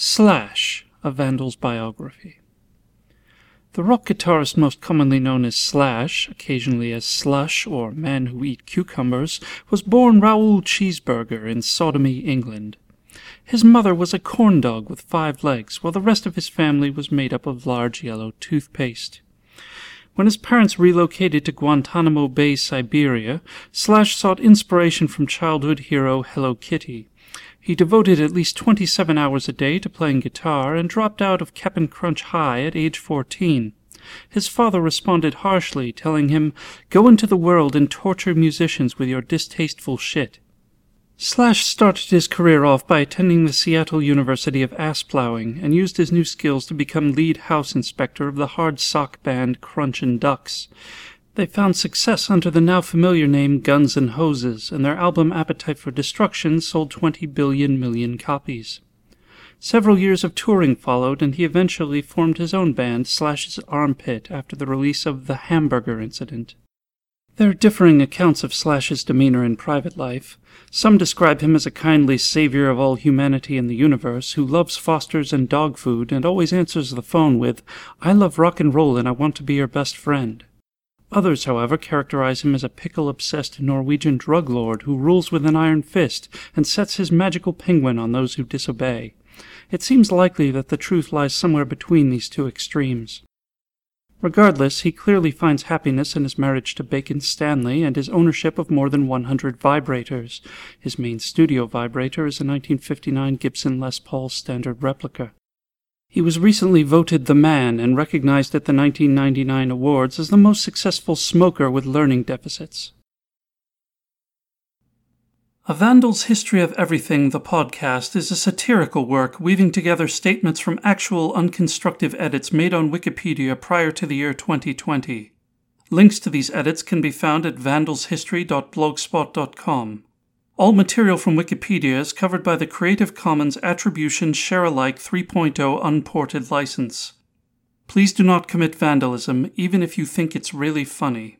Slash, a Vandal's biography. The rock guitarist most commonly known as Slash, occasionally as Slush or Man Who Eat Cucumbers, was born Raoul Cheeseburger in Sodomy, England. His mother was a corn dog with five legs, while the rest of his family was made up of large yellow toothpaste. When his parents relocated to Guantanamo Bay, Siberia, Slash sought inspiration from childhood hero Hello Kitty. He devoted at least 27 hours a day to playing guitar and dropped out of Cap'n Crunch High at age 14. His father responded harshly, telling him, Go into the world and torture musicians with your distasteful shit. Slash started his career off by attending the Seattle University of Ass Plowing and used his new skills to become lead house inspector of the hard sock band Crunchin' Ducks. They found success under the now familiar name Guns N' Hoses, and their album Appetite for Destruction sold 20 billion million copies. Several years of touring followed, and he eventually formed his own band, Slash's Armpit, after the release of The Hamburger Incident. There are differing accounts of Slash's demeanor in private life. Some describe him as a kindly savior of all humanity in the universe who loves Foster's and dog food and always answers the phone with, I love rock and roll and I want to be your best friend. Others, however, characterize him as a pickle obsessed Norwegian drug lord who rules with an iron fist and sets his magical penguin on those who disobey. It seems likely that the truth lies somewhere between these two extremes. Regardless, he clearly finds happiness in his marriage to Bacon Stanley and his ownership of more than 100 vibrators. His main studio vibrator is a 1959 Gibson Les Paul standard replica. He was recently voted the man and recognized at the 1999 awards as the most successful smoker with learning deficits. A Vandal's History of Everything, the podcast, is a satirical work weaving together statements from actual unconstructive edits made on Wikipedia prior to the year 2020. Links to these edits can be found at vandalshistory.blogspot.com. All material from Wikipedia is covered by the Creative Commons Attribution Share Alike 3.0 unported license. Please do not commit vandalism, even if you think it's really funny.